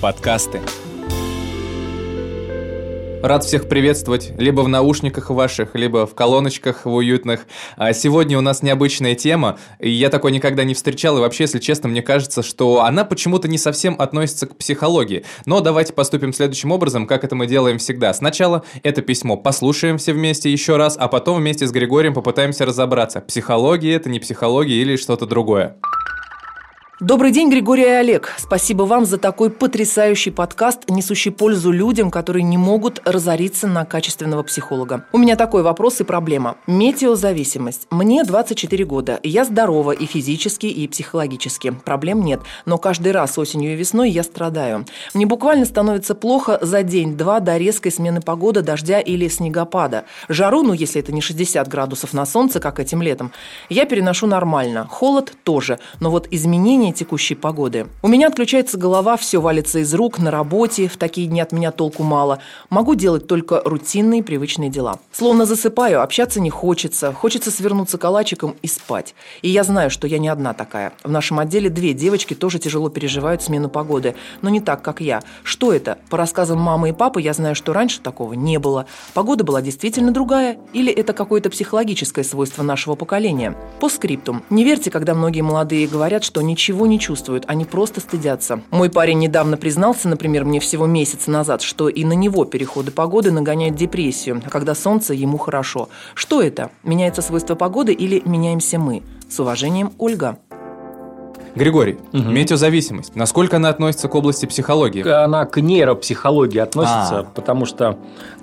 Подкасты. Рад всех приветствовать либо в наушниках ваших, либо в колоночках в уютных. А сегодня у нас необычная тема, и я такой никогда не встречал, и вообще, если честно, мне кажется, что она почему-то не совсем относится к психологии. Но давайте поступим следующим образом, как это мы делаем всегда. Сначала это письмо послушаем все вместе еще раз, а потом вместе с Григорием попытаемся разобраться, психология это, не психология или что-то другое. Добрый день, Григорий и Олег. Спасибо вам за такой потрясающий подкаст, несущий пользу людям, которые не могут разориться на качественного психолога. У меня такой вопрос и проблема. Метеозависимость. Мне 24 года. Я здорова и физически, и психологически. Проблем нет. Но каждый раз осенью и весной я страдаю. Мне буквально становится плохо за день-два до резкой смены погоды, дождя или снегопада. Жару, ну если это не 60 градусов на солнце, как этим летом, я переношу нормально. Холод тоже. Но вот изменения изменения текущей погоды. У меня отключается голова, все валится из рук, на работе, в такие дни от меня толку мало. Могу делать только рутинные привычные дела. Словно засыпаю, общаться не хочется, хочется свернуться калачиком и спать. И я знаю, что я не одна такая. В нашем отделе две девочки тоже тяжело переживают смену погоды, но не так, как я. Что это? По рассказам мамы и папы я знаю, что раньше такого не было. Погода была действительно другая, или это какое-то психологическое свойство нашего поколения? По скриптум. Не верьте, когда многие молодые говорят, что ничего ничего не чувствуют, они просто стыдятся. Мой парень недавно признался, например, мне всего месяц назад, что и на него переходы погоды нагоняют депрессию, а когда солнце, ему хорошо. Что это? Меняется свойство погоды или меняемся мы? С уважением, Ольга. Григорий, угу. метеозависимость. Насколько она относится к области психологии? Она к нейропсихологии относится, а. потому что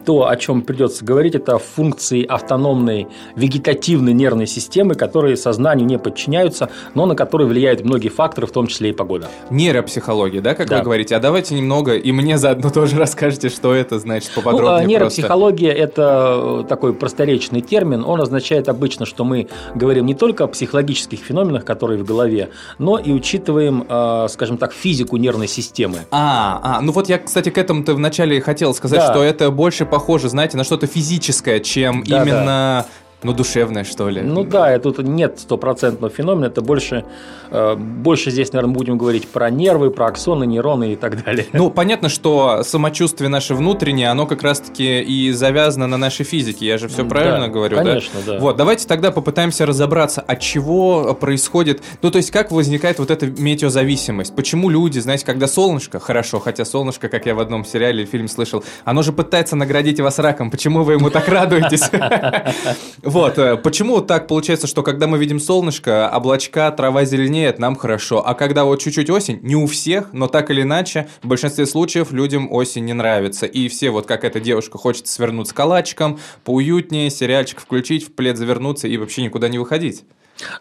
то, о чем придется говорить, это функции автономной вегетативной нервной системы, которые сознанию не подчиняются, но на которые влияют многие факторы, в том числе и погода. Нейропсихология, да, как да. вы говорите? А давайте немного, и мне заодно тоже расскажете, что это значит поподробнее. Ну, нейропсихология просто. – это такой просторечный термин. Он означает обычно, что мы говорим не только о психологических феноменах, которые в голове, но и учитываем, э, скажем так, физику нервной системы. А, а, ну вот я, кстати, к этому-то вначале хотел сказать, да. что это больше похоже, знаете, на что-то физическое, чем да, именно ну, душевное, что ли. Ну да, и тут нет стопроцентного феномена, это больше, э, больше здесь, наверное, будем говорить про нервы, про аксоны, нейроны и так далее. Ну, понятно, что самочувствие наше внутреннее, оно как раз-таки и завязано на нашей физике, я же все правильно да, говорю, конечно, да? да. Вот, давайте тогда попытаемся разобраться, от чего происходит, ну, то есть, как возникает вот эта метеозависимость, почему люди, знаете, когда солнышко, хорошо, хотя солнышко, как я в одном сериале или фильме слышал, оно же пытается наградить вас раком, почему вы ему так радуетесь? Вот, э, почему так получается, что когда мы видим солнышко, облачка, трава зеленеет, нам хорошо, а когда вот чуть-чуть осень, не у всех, но так или иначе, в большинстве случаев людям осень не нравится, и все вот как эта девушка хочет свернуться калачиком, поуютнее, сериальчик включить, в плед завернуться и вообще никуда не выходить.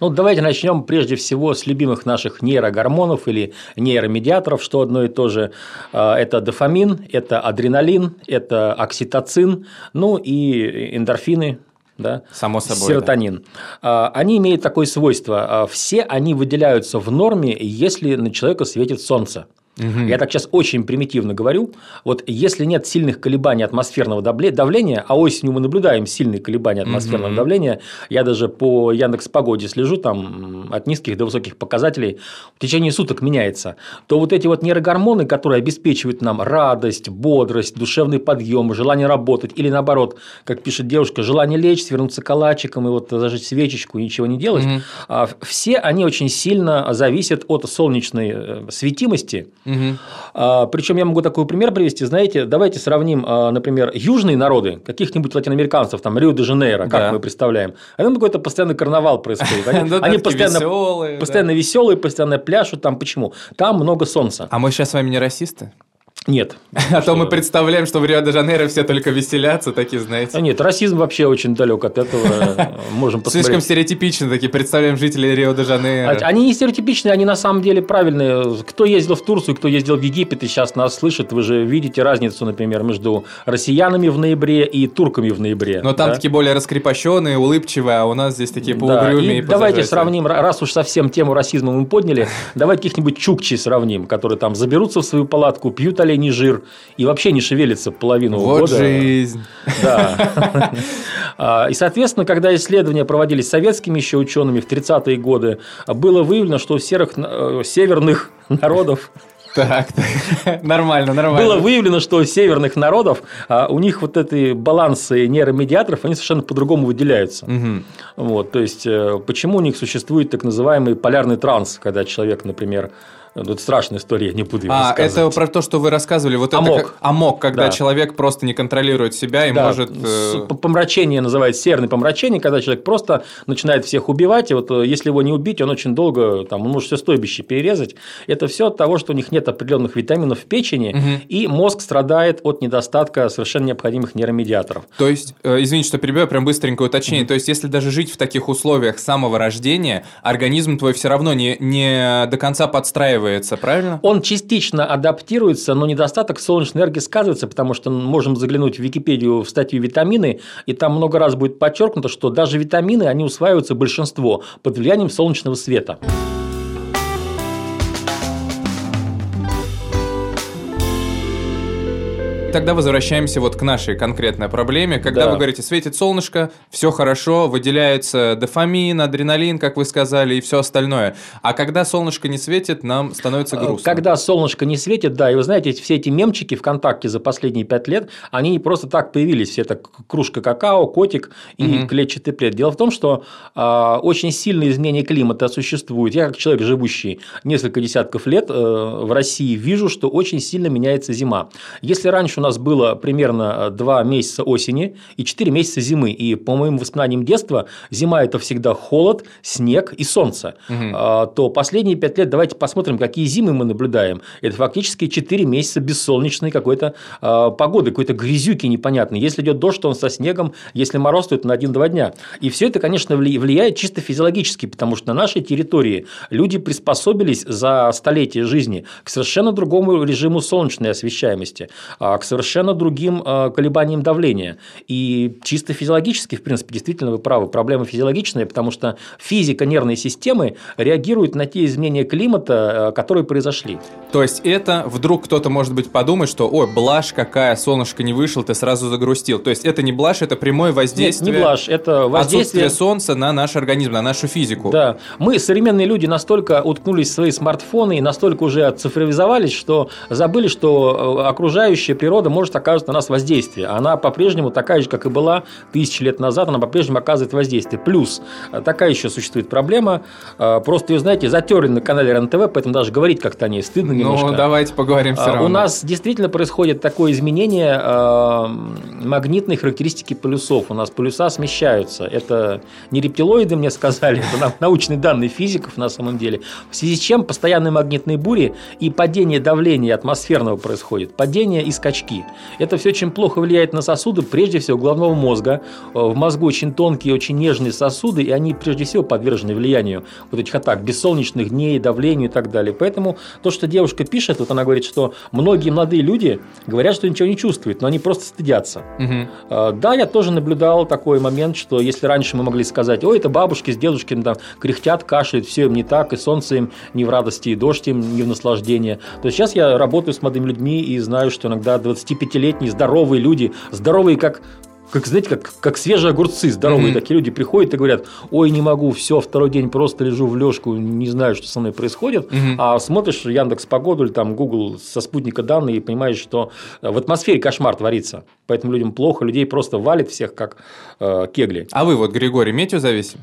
Ну, давайте начнем прежде всего с любимых наших нейрогормонов или нейромедиаторов, что одно и то же. А, это дофамин, это адреналин, это окситоцин, ну и эндорфины, да, Само собой, серотонин. Да. Они имеют такое свойство. А, все они выделяются в норме, если на человека светит солнце. Угу. Я так сейчас очень примитивно говорю. Вот если нет сильных колебаний атмосферного давления, а осенью мы наблюдаем сильные колебания атмосферного угу. давления, я даже по Яндекс Погоде слежу, там от низких до высоких показателей в течение суток меняется, то вот эти вот нейрогормоны, которые обеспечивают нам радость, бодрость, душевный подъем, желание работать или наоборот, как пишет девушка, желание лечь, свернуться калачиком и вот зажечь свечечку, ничего не делать, угу. все они очень сильно зависят от солнечной э, светимости Угу. А, причем я могу такой пример привести. Знаете, давайте сравним, а, например, южные народы, каких-нибудь латиноамериканцев, там Рио-де-Жанейро, как да. мы представляем. А там какой-то постоянный карнавал происходит. Они, постоянно, веселые, постоянно да. веселые, постоянно пляшут. Там почему? Там много солнца. А мы сейчас с вами не расисты? Нет. А то мы представляем, что в Рио-де-Жанейро все только веселятся, такие, знаете. А нет, расизм вообще очень далек от этого. Можем посмотреть. Слишком стереотипично такие представляем жителей Рио-де-Жанейро. А, они не стереотипичные, они на самом деле правильные. Кто ездил в Турцию, кто ездил в Египет и сейчас нас слышит, вы же видите разницу, например, между россиянами в ноябре и турками в ноябре. Но там да? такие более раскрепощенные, улыбчивые, а у нас здесь такие поугрюмые. Да, и давайте сравним, раз уж совсем тему расизма мы подняли, давайте каких-нибудь чукчи сравним, которые там заберутся в свою палатку, пьют олень оленей жир и вообще не шевелится половину вот года. Жизнь. Да. А, и, соответственно, когда исследования проводились советскими еще учеными в 30-е годы, было выявлено, что у серых, э, северных народов так, так, нормально, нормально. Было выявлено, что у северных народов а, у них вот эти балансы нейромедиаторов, они совершенно по-другому выделяются. Угу. Вот, то есть, э, почему у них существует так называемый полярный транс, когда человек, например, Тут страшная история, не буду ее А, это про то, что вы рассказывали. Вот амок. Это как, амок, когда да. человек просто не контролирует себя и да. может... Э... Помрачение называется серное помрачение, когда человек просто начинает всех убивать, и вот э, если его не убить, он очень долго, там, он может все стойбище перерезать. Это все от того, что у них нет определенных витаминов в печени, угу. и мозг страдает от недостатка совершенно необходимых нейромедиаторов. То есть, э, извините, что перебиваю, прям быстренькое уточнение. Угу. То есть, если даже жить в таких условиях с самого рождения, организм твой все равно не, не до конца подстраивается адаптируется, правильно? Он частично адаптируется, но недостаток солнечной энергии сказывается, потому что мы можем заглянуть в Википедию в статью «Витамины», и там много раз будет подчеркнуто, что даже витамины, они усваиваются большинство под влиянием солнечного света. Тогда возвращаемся вот к нашей конкретной проблеме. Когда да. вы говорите, светит солнышко, все хорошо, выделяется дофамин, адреналин, как вы сказали, и все остальное. А когда солнышко не светит, нам становится грустно. Когда солнышко не светит, да, и вы знаете, все эти мемчики ВКонтакте за последние пять лет, они не просто так появились. Все это кружка какао, котик и угу. клетчатый плед. Дело в том, что э, очень сильные изменения климата существуют. Я, как человек, живущий несколько десятков лет э, в России, вижу, что очень сильно меняется зима. Если раньше у нас было примерно 2 э, месяца осени и 4 месяца зимы. И по моим воспоминаниям детства, зима – это всегда холод, снег и солнце. Угу. То последние 5 лет давайте посмотрим, какие зимы мы наблюдаем. Это фактически 4 месяца бессолнечной какой-то а, погоды, какой-то грязюки непонятной. Если идет дождь, то он со снегом, если мороз, то это на 1-2 дня. И все это, конечно, влияет чисто физиологически, потому что на нашей территории люди приспособились за столетия жизни к совершенно другому режиму солнечной освещаемости, а, к совершенно другим э, колебанием давления. И чисто физиологически, в принципе, действительно вы правы, проблема физиологичная, потому что физика нервной системы реагирует на те изменения климата, э, которые произошли. То есть это вдруг кто-то, может быть, подумает, что ой, блажь какая, солнышко не вышел, ты сразу загрустил. То есть это не блажь, это прямое воздействие. Нет, не блажь, это воздействие... Отсутствие солнца на наш организм, на нашу физику. Да. Мы, современные люди, настолько уткнулись в свои смартфоны и настолько уже оцифровизовались, что забыли, что э, окружающая природа природа может оказывать на нас воздействие. Она по-прежнему такая же, как и была тысячи лет назад, она по-прежнему оказывает воздействие. Плюс э, такая еще существует проблема, э, просто ее, знаете, затерли на канале РНТВ, поэтому даже говорить как-то о ней стыдно ну, немножко. Ну, давайте поговорим все э, равно. У нас действительно происходит такое изменение магнитной характеристики полюсов. У нас полюса смещаются. Это не рептилоиды мне сказали, это научные данные физиков на самом деле. В связи с чем постоянные магнитные бури и падение давления атмосферного происходит, падение и скачки мозги. Это все очень плохо влияет на сосуды, прежде всего головного мозга. Э, в мозгу очень тонкие, очень нежные сосуды, и они прежде всего подвержены влиянию вот этих атак, бессолнечных дней, давлению и так далее. Поэтому то, что девушка пишет, вот она говорит, что многие молодые люди говорят, что ничего не чувствуют, но они просто стыдятся. Угу. Да, я тоже наблюдал такой момент, что если раньше мы могли сказать, ой, это бабушки с дедушками там кряхтят, кашляют, все им не так, и солнце им не в радости, и дождь им не в наслаждение, то сейчас я работаю с молодыми людьми и знаю, что иногда 20 25-летние здоровые люди, здоровые как как, знаете, как, как свежие огурцы, здоровые mm-hmm. такие люди приходят и говорят, ой, не могу, все, второй день просто лежу в лёжку, не знаю, что со мной происходит, mm-hmm. а смотришь Яндекс Погоду или там Google со спутника данные и понимаешь, что в атмосфере кошмар творится, поэтому людям плохо, людей просто валит всех как э, кегли. А вы вот, Григорий, метеозависим?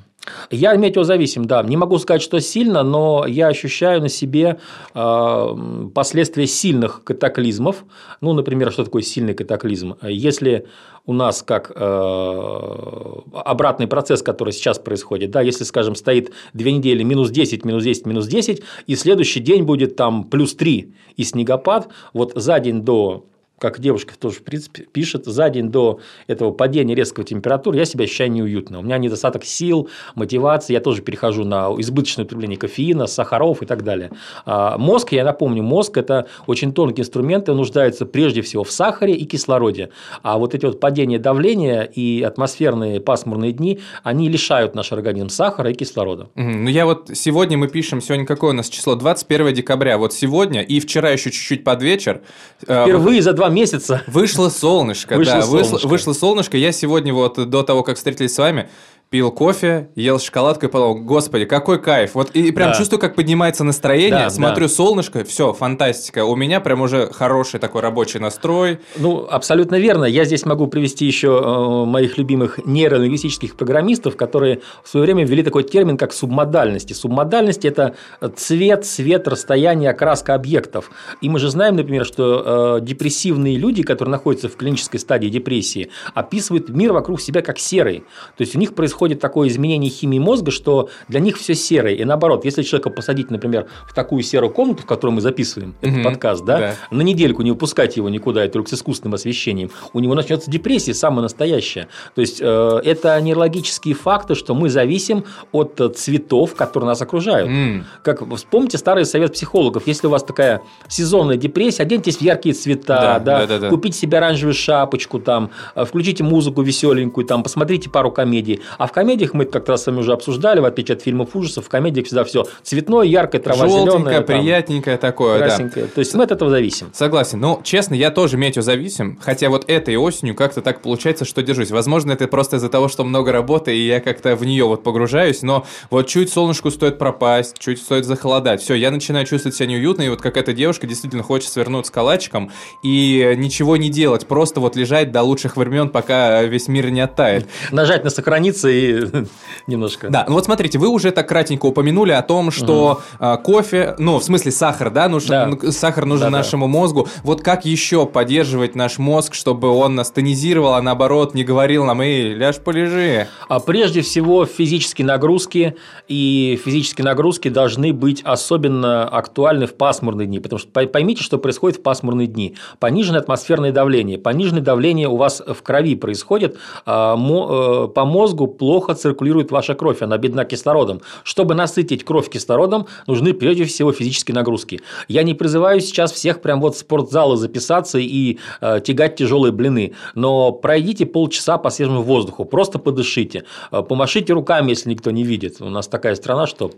Я метеозависим, да. Не могу сказать, что сильно, но я ощущаю на себе э, последствия сильных катаклизмов. Ну, например, что такое сильный катаклизм? Если у нас как э, обратный процесс, который сейчас происходит, да, если, скажем, стоит две недели минус 10, минус 10, минус 10, и следующий день будет там плюс 3 и снегопад, вот за день до как девушка тоже, в принципе, пишет, за день до этого падения резкого температуры я себя ощущаю неуютно. У меня недостаток сил, мотивации, я тоже перехожу на избыточное употребление кофеина, сахаров и так далее. А мозг, я напомню, мозг – это очень тонкий инструмент, и нуждается прежде всего в сахаре и кислороде. А вот эти вот падения давления и атмосферные пасмурные дни, они лишают наш организм сахара и кислорода. Ну, я вот сегодня мы пишем, сегодня какое у нас число? 21 декабря. Вот сегодня и вчера еще чуть-чуть под вечер. Э, Впервые за два месяца. Вышло солнышко, вышло да, солнышко. Вышло, вышло солнышко. Я сегодня вот до того, как встретились с вами, пил кофе, ел шоколадку и подумал, господи, какой кайф. Вот и, и прям да. чувствую, как поднимается настроение, да, смотрю да. солнышко, все, фантастика. У меня прям уже хороший такой рабочий настрой. Ну, абсолютно верно. Я здесь могу привести еще э, моих любимых нейролингвистических программистов, которые в свое время ввели такой термин, как субмодальности. Субмодальность – это цвет, свет, расстояние, окраска объектов. И мы же знаем, например, что э, депрессивные люди, которые находятся в клинической стадии депрессии, описывают мир вокруг себя как серый. То есть у них происходит происходит такое изменение химии мозга, что для них все серое. И наоборот, если человека посадить, например, в такую серую комнату, в которой мы записываем этот угу, подкаст, да, да, на недельку не выпускать его никуда, только с искусственным освещением, у него начнется депрессия самая настоящая. То есть э, это нейрологические факты, что мы зависим от цветов, которые нас окружают. Mm. Как вспомните старый совет психологов, если у вас такая сезонная депрессия, оденьтесь в яркие цвета, да, да, да, да, да. купите себе оранжевую шапочку, там, э, включите музыку веселенькую, там, посмотрите пару комедий. А в комедиях мы как раз с вами уже обсуждали, в отличие от фильмов ужасов, в комедиях всегда все цветное, яркое, трава зеленая. приятненькое такое, да. То есть мы от этого зависим. Согласен. Но, честно, я тоже метеозависим, хотя вот этой осенью как-то так получается, что держусь. Возможно, это просто из-за того, что много работы, и я как-то в нее вот погружаюсь, но вот чуть солнышку стоит пропасть, чуть стоит захолодать. Все, я начинаю чувствовать себя неуютно, и вот как эта девушка действительно хочет свернуться калачиком и ничего не делать, просто вот лежать до лучших времен, пока весь мир не оттает. Нажать на сохраниться и немножко. Да, ну вот смотрите, вы уже так кратенько упомянули о том, что угу. кофе, ну, в смысле сахар, да, нужен, да. Сахар нужен да, нашему да. мозгу. Вот как еще поддерживать наш мозг, чтобы он нас тонизировал, а наоборот не говорил нам, эй, ляж полежи? А прежде всего физические нагрузки, и физические нагрузки должны быть особенно актуальны в пасмурные дни, потому что поймите, что происходит в пасмурные дни. Пониженное атмосферное давление. Пониженное давление у вас в крови происходит, а, э, по мозгу плохо циркулирует ваша кровь, она бедна кислородом. Чтобы насытить кровь кислородом, нужны прежде всего физические нагрузки. Я не призываю сейчас всех прям вот в спортзалы записаться и э, тягать тяжелые блины, но пройдите полчаса по свежему воздуху, просто подышите, э, помашите руками, если никто не видит. У нас такая страна, что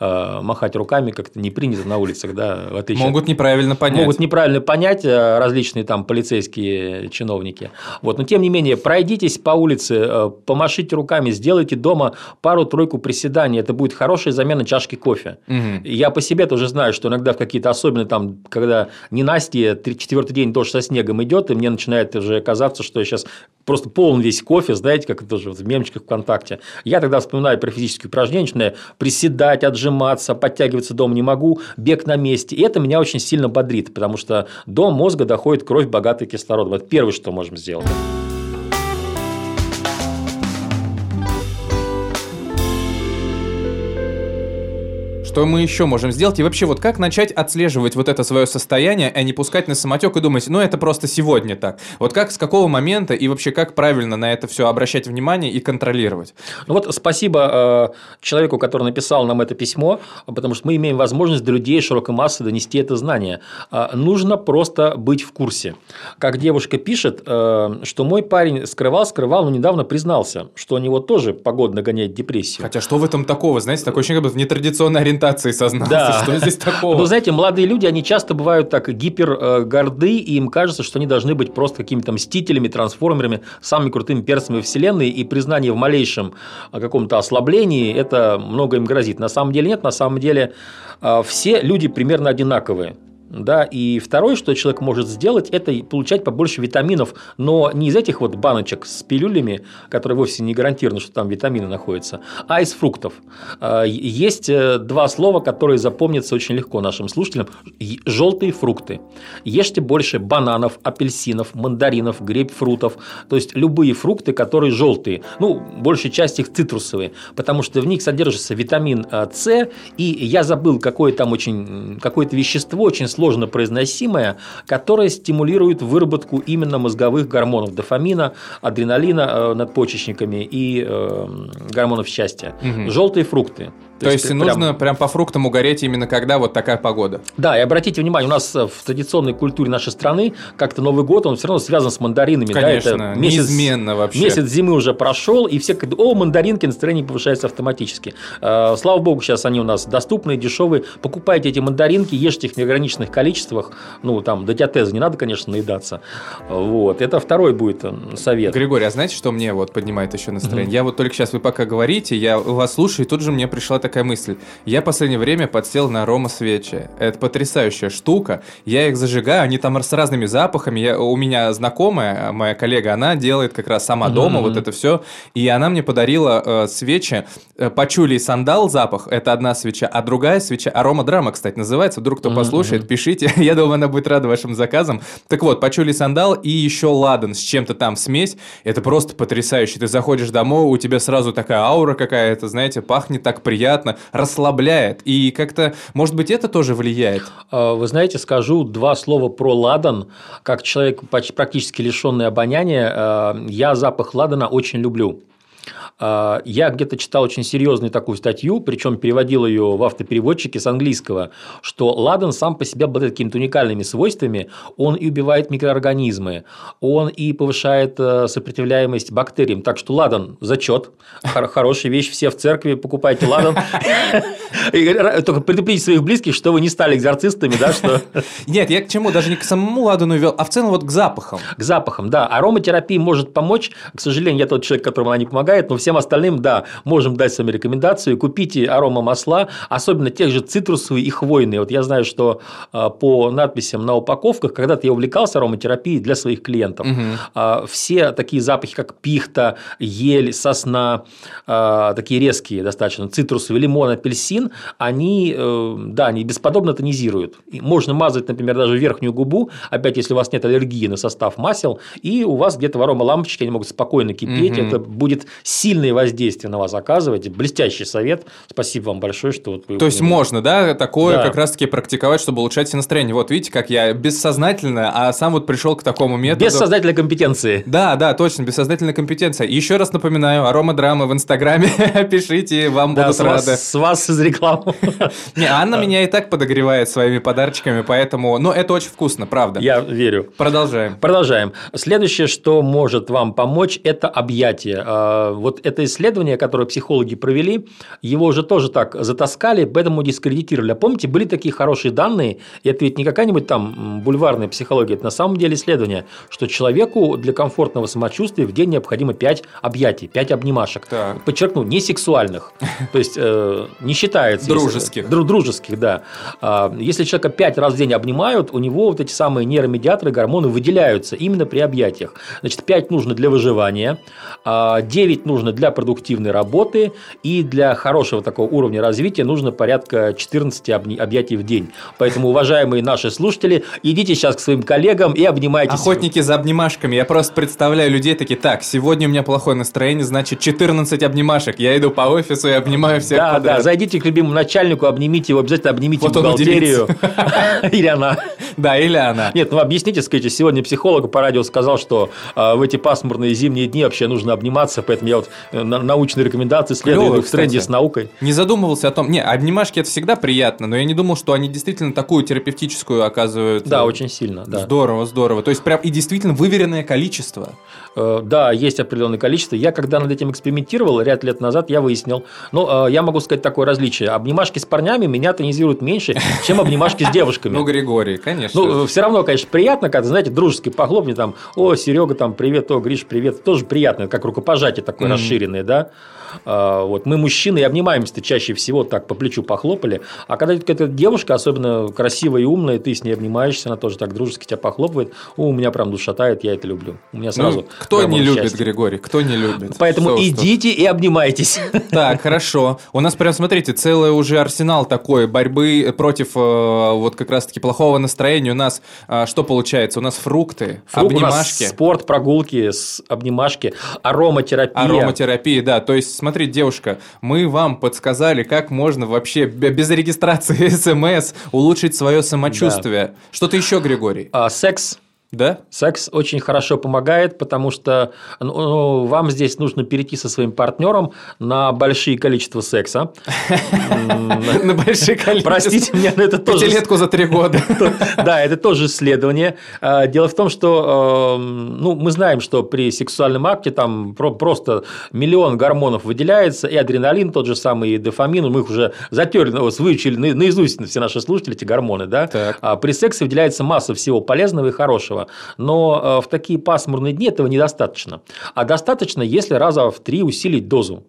э, махать руками как-то не принято на улицах, да, в отличие Могут неправильно понять. Могут неправильно понять э, различные там полицейские чиновники. Вот, но тем не менее, пройдитесь по улице, э, помашите руками, руками, сделайте дома пару-тройку приседаний, это будет хорошая замена чашки кофе. Угу. Я по себе тоже знаю, что иногда в какие-то особенные, там, когда не Настя, четвертый день дождь со снегом идет, и мне начинает уже казаться, что я сейчас просто полон весь кофе, знаете, как это тоже в мемчиках ВКонтакте. Я тогда вспоминаю про физические упражнения, начинаю приседать, отжиматься, подтягиваться дома не могу, бег на месте. И это меня очень сильно бодрит, потому что до мозга доходит кровь, богатая кислородом. Это первое, что можем сделать. Что мы еще можем сделать? И вообще, вот как начать отслеживать вот это свое состояние, а не пускать на самотек и думать, ну это просто сегодня так. Вот как, с какого момента и вообще как правильно на это все обращать внимание и контролировать? Ну вот спасибо э, человеку, который написал нам это письмо, потому что мы имеем возможность до людей широкой массы донести это знание. Э, нужно просто быть в курсе. Как девушка пишет, э, что мой парень скрывал, скрывал, но недавно признался, что у него тоже погодно гоняет депрессию. Хотя что в этом такого? Знаете, такое ощущение, как бы в нетрадиционной ориентации ориентации сознался. Да. Что здесь такого? Ну, знаете, молодые люди, они часто бывают так гипергорды, и им кажется, что они должны быть просто какими-то мстителями, трансформерами, самыми крутыми перцами Вселенной, и признание в малейшем каком-то ослаблении, это много им грозит. На самом деле нет, на самом деле а, все люди примерно одинаковые. Да, и второе, что человек может сделать, это получать побольше витаминов, но не из этих вот баночек с пилюлями, которые вовсе не гарантированы, что там витамины находятся, а из фруктов. А, есть э, два слова, которые запомнятся очень легко нашим слушателям. Желтые фрукты. Ешьте больше бананов, апельсинов, мандаринов, грейпфрутов, то есть любые фрукты, которые желтые. Ну, большая часть их цитрусовые, потому что в них содержится витамин э, С, и я забыл, какое там очень, какое-то вещество очень сложно произносимое, которое стимулирует выработку именно мозговых гормонов дофамина, адреналина э, надпочечниками и э, гормонов счастья. Угу. Желтые фрукты. То, То есть, есть нужно прям... по фруктам угореть именно когда вот такая погода. Да, и обратите внимание, у нас в традиционной культуре нашей страны как-то Новый год, он все равно связан с мандаринами. Конечно, да, это месяц, неизменно вообще. Месяц зимы уже прошел, и все говорят, о, мандаринки, настроение повышается автоматически. А, слава богу, сейчас они у нас доступные, дешевые. Покупайте эти мандаринки, ешьте их в неограниченных количествах. Ну, там, до диатеза не надо, конечно, наедаться. Вот. Это второй будет э, совет. Григорий, а знаете, что мне вот поднимает еще настроение? Угу. Я вот только сейчас, вы пока говорите, я вас слушаю, и тут же мне пришла такая такая мысль. Я в последнее время подсел на арома свечи. Это потрясающая штука. Я их зажигаю, они там с разными запахами. Я, у меня знакомая, моя коллега, она делает как раз сама дома mm-hmm. вот это все. И она мне подарила э, свечи. Э, Пачули и сандал запах, это одна свеча. А другая свеча, арома драма, кстати, называется. Вдруг кто mm-hmm. послушает, пишите. Я думаю, она будет рада вашим заказам. Так вот, пачули сандал и еще ладан с чем-то там смесь. Это просто потрясающе. Ты заходишь домой, у тебя сразу такая аура какая-то, знаете, пахнет так приятно приятно, расслабляет. И как-то, может быть, это тоже влияет? А, вы знаете, скажу два слова про ладан. Как человек практически лишенный обоняния, а, я запах ладана очень люблю. А, я где-то читал очень серьезную такую статью, причем переводил ее в автопереводчике с английского, что ладан сам по себе обладает какими-то уникальными свойствами. Он и убивает микроорганизмы, он и повышает э, сопротивляемость бактериям. Так что ладан – зачет, хорошая вещь, все в церкви покупайте ладан. Только предупредите своих близких, что вы не стали экзорцистами, да, что… Нет, я к чему? Даже не к самому ладану вел, а в целом вот к запахам. К запахам, да. Ароматерапия может помочь. К сожалению, я тот человек, которому она не помогает, но все Всем остальным, да, можем дать сами рекомендацию. Купите арома масла, особенно тех же цитрусовые и хвойные. Вот я знаю, что а, по надписям на упаковках, когда-то я увлекался ароматерапией для своих клиентов. Угу. Все такие запахи, как пихта, ель, сосна, а, такие резкие достаточно, цитрусовый, лимон, апельсин, они, э, да, они бесподобно тонизируют. Можно мазать, например, даже верхнюю губу, опять, если у вас нет аллергии на состав масел, и у вас где-то в арома лампочки они могут спокойно кипеть, угу. это будет сильные воздействия на вас оказываете. Блестящий совет. Спасибо вам большое, что вот вы... То есть можно, да, такое да. как раз-таки практиковать, чтобы улучшать себе настроение. Вот видите, как я бессознательно, а сам вот пришел к такому методу. Бессознательной компетенции. Да, да, точно, бессознательная компетенция. Еще раз напоминаю, арома драмы в Инстаграме. Пишите, вам да, будут с рады. Вас, с вас из рекламы. Не, Анна меня и так подогревает своими подарочками, поэтому... Ну, это очень вкусно, правда. Я верю. Продолжаем. Продолжаем. Следующее, что может вам помочь, это объятие. А, вот это исследование, которое психологи провели, его уже тоже так затаскали, поэтому дискредитировали. А помните, были такие хорошие данные, и это ведь не какая-нибудь там бульварная психология, это на самом деле исследование, что человеку для комфортного самочувствия в день необходимо 5 объятий, 5 обнимашек. Так. Подчеркну, не сексуальных, то есть э, не считается. Дружеских. Дружеских, да. А, если человека 5 раз в день обнимают, у него вот эти самые нейромедиаторы, гормоны выделяются именно при объятиях. Значит, 5 нужно для выживания, 9 а, нужно для продуктивной работы и для хорошего такого уровня развития нужно порядка 14 объятий в день. Поэтому, уважаемые наши слушатели, идите сейчас к своим коллегам и обнимайтесь. Охотники за обнимашками. Я просто представляю людей такие, так, сегодня у меня плохое настроение, значит 14 обнимашек. Я иду по офису и обнимаю всех Да, подряд. да, зайдите к любимому начальнику, обнимите его, обязательно обнимите вот бухгалтерию. Или она. Да, или она. Нет, ну объясните, скажите, сегодня психолог по радио сказал, что э, в эти пасмурные зимние дни вообще нужно обниматься, поэтому я вот э, научные рекомендации следую Клево, в тренде с наукой. Не задумывался о том, не, обнимашки это всегда приятно, но я не думал, что они действительно такую терапевтическую оказывают. Да, очень сильно, да. Здорово, здорово. То есть прям и действительно выверенное количество. Э, да, есть определенное количество. Я когда над этим экспериментировал ряд лет назад, я выяснил, ну, э, я могу сказать такое различие. Обнимашки с парнями меня тонизируют меньше, чем обнимашки с девушками. Ну, Григорий, конечно. Ну, все равно, конечно, приятно, когда, знаете, дружеский похлопни там, о, Серега, там, привет, о, Гриш, привет. Тоже приятно, как рукопожатие такое расширенное, да. А, вот мы мужчины и обнимаемся чаще всего так по плечу похлопали, а когда какая-то девушка, особенно красивая и умная, ты с ней обнимаешься, она тоже так дружески тебя похлопывает, о, у меня прям душа тает, я это люблю. У меня сразу. Ну, кто не любит, счастья. Григорий? Кто не любит? Поэтому Соус идите и обнимайтесь. Так, хорошо. У нас прям, смотрите, целый уже арсенал такой борьбы против э, вот как раз-таки плохого настроения. У нас э, что получается? У нас фрукты, Фрукт, обнимашки. спорт, прогулки, обнимашки, ароматерапия. Ароматерапия, да. То есть, смотри, девушка, мы вам подсказали, как можно вообще без регистрации СМС улучшить свое самочувствие. Да. Что-то еще, Григорий? А, секс. Да? Секс очень хорошо помогает, потому что ну, ну вам здесь нужно перейти со своим партнером на большие количество секса. На большие количество. Простите меня, но это тоже... Пятилетку за три года. Да, это тоже исследование. А, дело в том, что эм, ну, мы знаем, что при сексуальном акте там просто миллион гормонов выделяется, и адреналин тот же самый, и дофамин, мы их уже затерли, выучили наизусть все наши слушатели эти гормоны. да? А при сексе выделяется масса всего полезного и хорошего хорошего, но э, в такие пасмурные дни этого недостаточно. А достаточно, если раза в три усилить дозу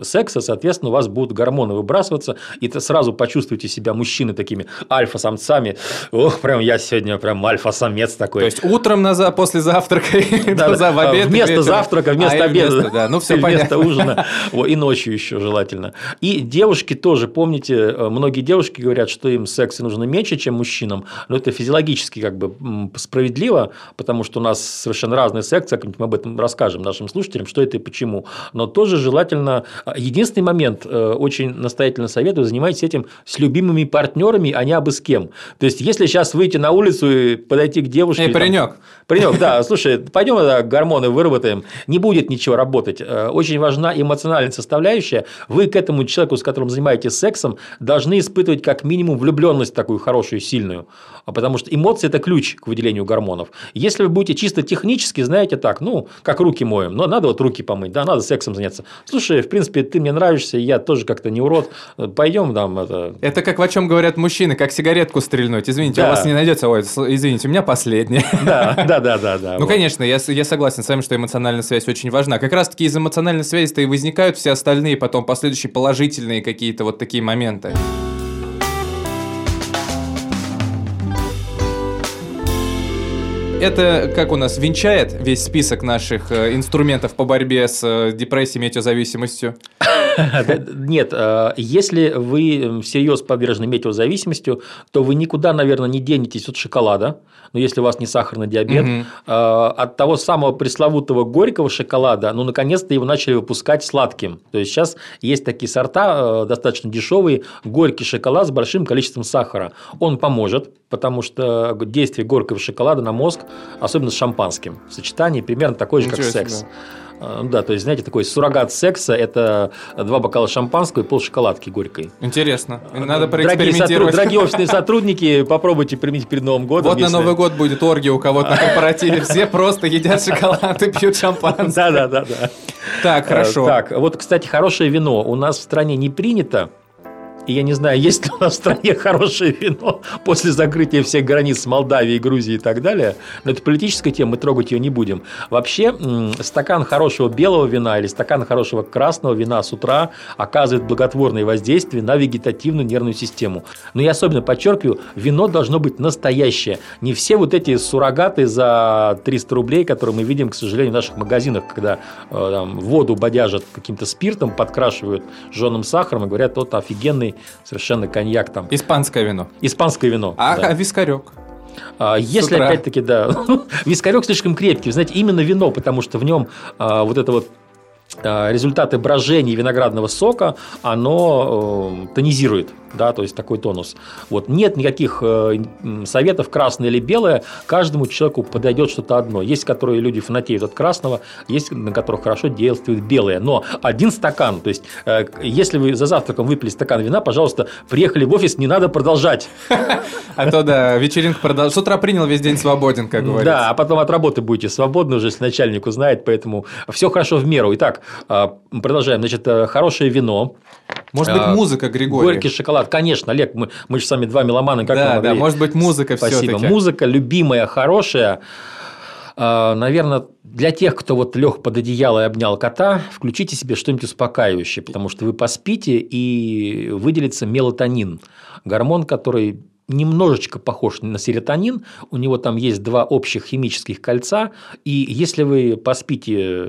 секса, соответственно, у вас будут гормоны выбрасываться, и ты сразу почувствуете себя мужчины такими альфа-самцами. Ох, прям я сегодня прям альфа-самец такой. То есть утром на, после завтрака, да, за, в обед, вместо вечером. завтрака, вместо а, обеда, вместо, да, ну все вместо ужина, и ночью еще желательно. И девушки тоже, помните, э, многие девушки говорят, что им секса нужно меньше, чем мужчинам, но это физиологически как бы справедливо, потому что у нас совершенно секс, как-нибудь мы об этом расскажем нашим слушателям, что это и почему. Но тоже желательно единственный момент, э, очень настоятельно советую, занимайтесь этим с любимыми партнерами, а не абы с кем. То есть, если сейчас выйти на улицу и подойти к девушке... Эй, паренек. Паренек, да, слушай, пойдем да, гормоны выработаем, не будет ничего работать. Э, очень важна эмоциональная составляющая. Вы к этому человеку, с которым занимаетесь сексом, должны испытывать как минимум влюбленность такую хорошую, сильную. А потому что эмоции – это ключ к выделению гормонов. Если вы будете чисто технически, знаете так, ну, как руки моем, но надо вот руки помыть, да, надо сексом заняться. Слушай, в принципе, принципе, ты мне нравишься, я тоже как-то не урод, пойдем там это... Это как о чем говорят мужчины, как сигаретку стрельнуть. Извините, да. у вас не найдется, ой, извините, у меня последняя. Да, да, да, да. да ну, вот. конечно, я, я согласен с вами, что эмоциональная связь очень важна. Как раз-таки из эмоциональной связи-то и возникают все остальные потом последующие положительные какие-то вот такие моменты. Это как у нас венчает весь список наших э, инструментов по борьбе с э, депрессией, метеозависимостью? Нет, э, если вы всерьез подвержены метеозависимостью, то вы никуда, наверное, не денетесь от шоколада, но если у вас не сахарный диабет, угу. от того самого пресловутого горького шоколада, ну, наконец-то его начали выпускать сладким. То есть, сейчас есть такие сорта достаточно дешевые, горький шоколад с большим количеством сахара. Он поможет, потому что действие горького шоколада на мозг особенно с шампанским. Сочетание примерно такое же, как секс. А, да, то есть, знаете, такой суррогат секса – это два бокала шампанского и пол шоколадки горькой. Интересно. Надо проэкспериментировать. Дорогие, сотруд, офисные сотрудники, попробуйте применить перед Новым годом. Вот если... на Новый год будет оргия у кого-то на корпоративе. Все просто едят шоколад и пьют шампанское. Да-да-да. Так, хорошо. Так, вот, кстати, хорошее вино у нас в стране не принято и я не знаю, есть ли у нас в стране хорошее вино после закрытия всех границ с Молдавией, Грузией и так далее. Но это политическая тема, мы трогать ее не будем. Вообще, стакан хорошего белого вина или стакан хорошего красного вина с утра оказывает благотворное воздействие на вегетативную нервную систему. Но я особенно подчеркиваю, вино должно быть настоящее. Не все вот эти суррогаты за 300 рублей, которые мы видим, к сожалению, в наших магазинах, когда э, там, воду бодяжат каким-то спиртом, подкрашивают жженым сахаром и говорят, вот офигенный совершенно коньяк там. Испанское вино. Испанское вино. А, да. а вискарек? А, если опять-таки, да, вискарек слишком крепкий, знаете, именно вино, потому что в нем а, вот это вот а, результаты брожения виноградного сока, оно э, тонизирует да, то есть такой тонус. Вот нет никаких э, советов красное или белое, каждому человеку подойдет что-то одно. Есть, которые люди фанатеют от красного, есть, на которых хорошо действует белое. Но один стакан, то есть э, если вы за завтраком выпили стакан вина, пожалуйста, приехали в офис, не надо продолжать. А то да, вечеринка продолжается. С утра принял весь день свободен, как говорится. Да, а потом от работы будете свободны уже, если начальник узнает, поэтому все хорошо в меру. Итак, а, продолжаем. Значит, э, хорошее вино. Может быть, музыка, Григорий. Горький шоколад шоколад. Конечно, Олег, мы, мы же сами два меломана. Как да, да, может быть, музыка Спасибо. Музыка любимая, хорошая. А, наверное, для тех, кто вот лег под одеяло и обнял кота, включите себе что-нибудь успокаивающее, потому что вы поспите и выделится мелатонин, гормон, который немножечко похож на серотонин, у него там есть два общих химических кольца, и если вы поспите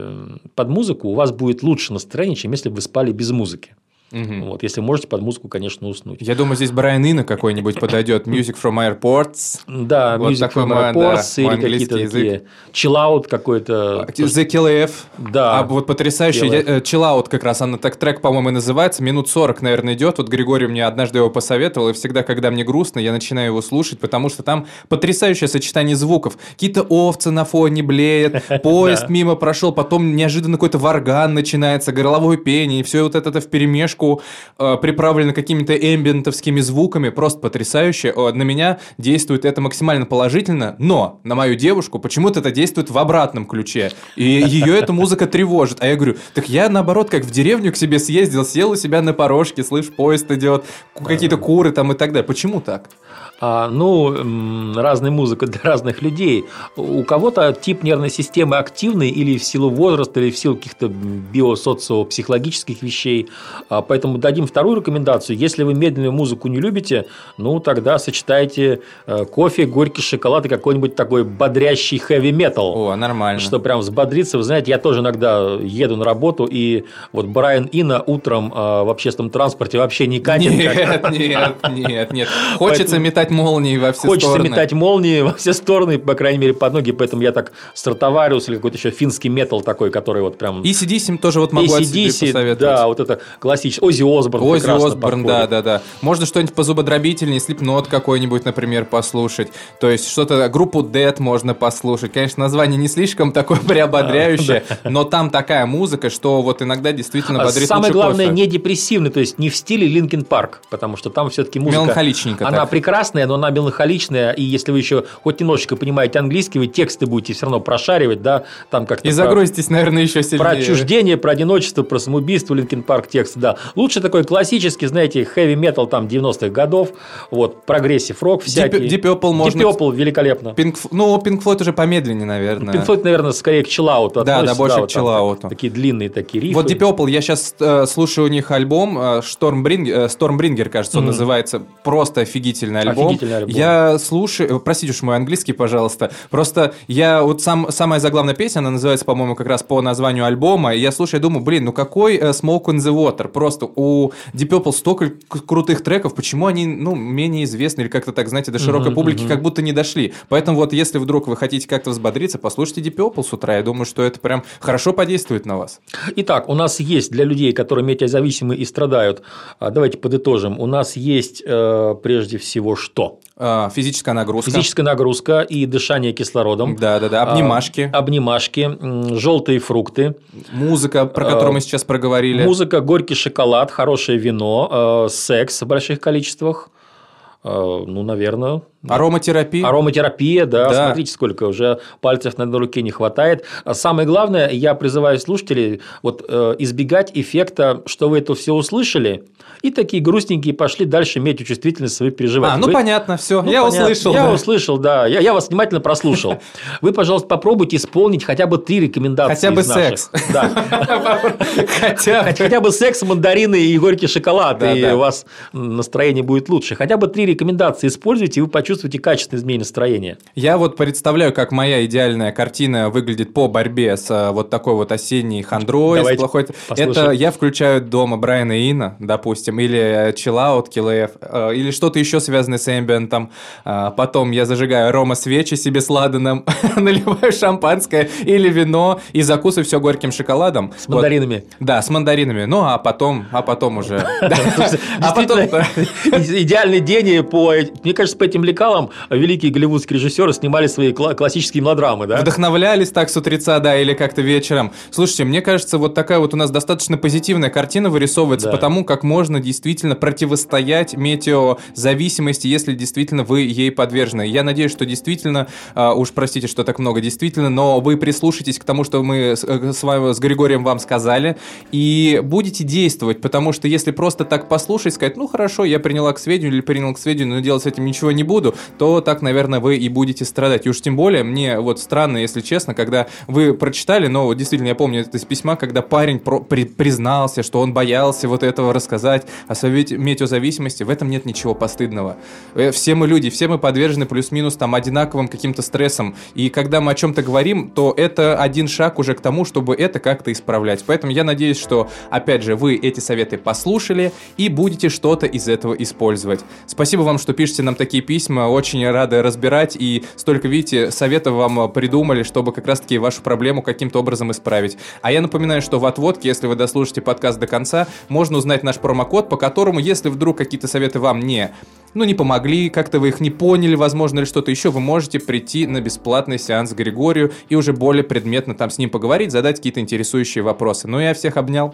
под музыку, у вас будет лучше настроение, чем если бы вы спали без музыки. Угу. Вот, если можете под музыку, конечно, уснуть. Я думаю, здесь Брайан Ина какой-нибудь подойдет. Music from Airports. Да, вот Music from Airports да, или какие-то такие chill out какой-то. The Kill F. Да. А вот потрясающий э, chill out как раз, она так трек, по-моему, называется. Минут 40, наверное, идет. Вот Григорий мне однажды его посоветовал, и всегда, когда мне грустно, я начинаю его слушать, потому что там потрясающее сочетание звуков. Какие-то овцы на фоне блеют, поезд мимо прошел, потом неожиданно какой-то варган начинается, горловое пение, и все вот это в перемешку музыку, э, приправлено какими-то эмбиентовскими звуками, просто потрясающе. На меня действует это максимально положительно, но на мою девушку почему-то это действует в обратном ключе. И ее эта музыка тревожит. А я говорю, так я наоборот, как в деревню к себе съездил, сел у себя на порожке, слышь, поезд идет, какие-то куры там и так далее. Почему так? А, ну, разная музыка для разных людей. У кого-то тип нервной системы активный или в силу возраста, или в силу каких-то биосоциопсихологических вещей. А, поэтому дадим вторую рекомендацию. Если вы медленную музыку не любите, ну, тогда сочетайте э, кофе, горький шоколад и какой-нибудь такой бодрящий хэви-метал. О, нормально. Что прям взбодриться. Вы знаете, я тоже иногда еду на работу, и вот Брайан Ина утром э, в общественном транспорте вообще не катит. Нет, нет, нет, нет. Хочется метать молнии во все Хочется стороны. метать молнии во все стороны, по крайней мере, под ноги, поэтому я так Стратовариус или какой-то еще финский метал такой, который вот прям... И ACDC тоже вот могу ACDC, посоветовать. Да, вот это классический. Ози Осборн Ози Осборн, да, да, да. Можно что-нибудь по зубодробительнее, Slipknot какой-нибудь, например, послушать. То есть что-то, группу Death можно послушать. Конечно, название не слишком такое приободряющее, но там такая музыка, что вот иногда действительно а бодрит Самое главное, не депрессивный, то есть не в стиле Linkin Park, потому что там все-таки музыка... Меланхоличненько Она прекрасная, но она меланхоличная, и если вы еще хоть немножечко понимаете английский, вы тексты будете все равно прошаривать, да, там как-то... И про... загрузитесь, наверное, еще сильнее. Про отчуждение, про одиночество, про самоубийство, Linkin Park текст, да. Лучше такой классический, знаете, heavy metal там 90-х годов, вот, progressive rock всякий. Deep, Deep Purple можно... Deep Purple великолепно. Pink, ну, Pink Floyd уже помедленнее, наверное. Pink Floyd, наверное, скорее к чиллауту Да, да, больше да, к чиллауту. Такие длинные такие рифы. Вот Deep Purple, я сейчас э, слушаю у них альбом э, Stormbringer, э, Stormbringer, кажется, он mm-hmm. называется. Просто офигительный альбом. Альбом. Я слушаю, простите уж мой английский, пожалуйста, просто я вот сам, самая заглавная песня, она называется, по-моему, как раз по названию альбома, и я слушаю, я думаю, блин, ну какой э, Smoke in the Water, просто у Deep Purple столько крутых треков, почему они, ну, менее известны или как-то так, знаете, до широкой uh-huh, публики uh-huh. как будто не дошли. Поэтому вот если вдруг вы хотите как-то взбодриться, послушайте Deep Purple с утра, я думаю, что это прям хорошо подействует на вас. Итак, у нас есть для людей, которые метеозависимы и страдают, а, давайте подытожим, у нас есть э, прежде всего что? А, физическая нагрузка. Физическая нагрузка и дышание кислородом. Да, да, да. Обнимашки. Обнимашки, желтые фрукты. Музыка, про которую а, мы сейчас проговорили. Музыка, горький шоколад, хорошее вино, а, секс в больших количествах. Ну, наверное. Ароматерапия. Ароматерапия, да. да. Смотрите, сколько уже пальцев на одной руке не хватает. А самое главное, я призываю слушателей вот, э, избегать эффекта, что вы это все услышали, и такие грустненькие пошли дальше метеочувствительность свои переживать. А, ну вы... понятно, все. Ну, я понятно. услышал. Я да. услышал, да. Я, я вас внимательно прослушал. Вы, пожалуйста, попробуйте исполнить хотя бы три рекомендации. Хотя бы секс. Хотя бы секс, мандарины и горький шоколад, и у вас настроение будет лучше. Хотя бы три рекомендации используйте, и вы почувствуете качественное изменение настроения. Я вот представляю, как моя идеальная картина выглядит по борьбе с э, вот такой вот осенней хандрой. плохой... Это я включаю дома Брайана Ина, допустим, или Chill Out, Kill э, или что-то еще связанное с эмбиентом. Э, потом я зажигаю арома свечи себе с ладаном, наливаю шампанское или вино и закусываю все горьким шоколадом. С мандаринами. Да, с мандаринами. Ну, а потом, а потом уже... А потом... Идеальный день по... Мне кажется, по этим лекалам великие голливудские режиссеры снимали свои классические мелодрамы, да? Вдохновлялись так с утреца, да, или как-то вечером. Слушайте, мне кажется, вот такая вот у нас достаточно позитивная картина вырисовывается, потому как можно действительно противостоять метеозависимости, если действительно вы ей подвержены. Я надеюсь, что действительно, а, уж простите, что так много, действительно, но вы прислушаетесь к тому, что мы с э, вами, с Григорием вам сказали, и будете действовать, потому что если просто так послушать, сказать, ну хорошо, я приняла к сведению или принял к сведению, но делать с этим ничего не буду, то так, наверное, вы и будете страдать. И уж тем более, мне вот странно, если честно, когда вы прочитали, но вот действительно я помню это из письма, когда парень про, при, признался, что он боялся вот этого рассказать о своей метеозависимости, в этом нет ничего постыдного. Э, все мы люди, все мы подвержены плюс-минус там одинаковым каким-то стрессам, и когда мы о чем-то говорим, то это один шаг уже к тому, чтобы это как-то исправлять. Поэтому я надеюсь, что, опять же, вы эти советы послушали и будете что-то из этого использовать. Спасибо вам, что пишете нам такие письма, очень рады разбирать, и столько, видите, советов вам придумали, чтобы как раз-таки вашу проблему каким-то образом исправить. А я напоминаю, что в отводке, если вы дослушаете подкаст до конца, можно узнать наш промокод, по которому, если вдруг какие-то советы вам не ну, не помогли, как-то вы их не поняли, возможно, или что-то еще, вы можете прийти на бесплатный сеанс к Григорию и уже более предметно там с ним поговорить, задать какие-то интересующие вопросы. Ну, я всех обнял.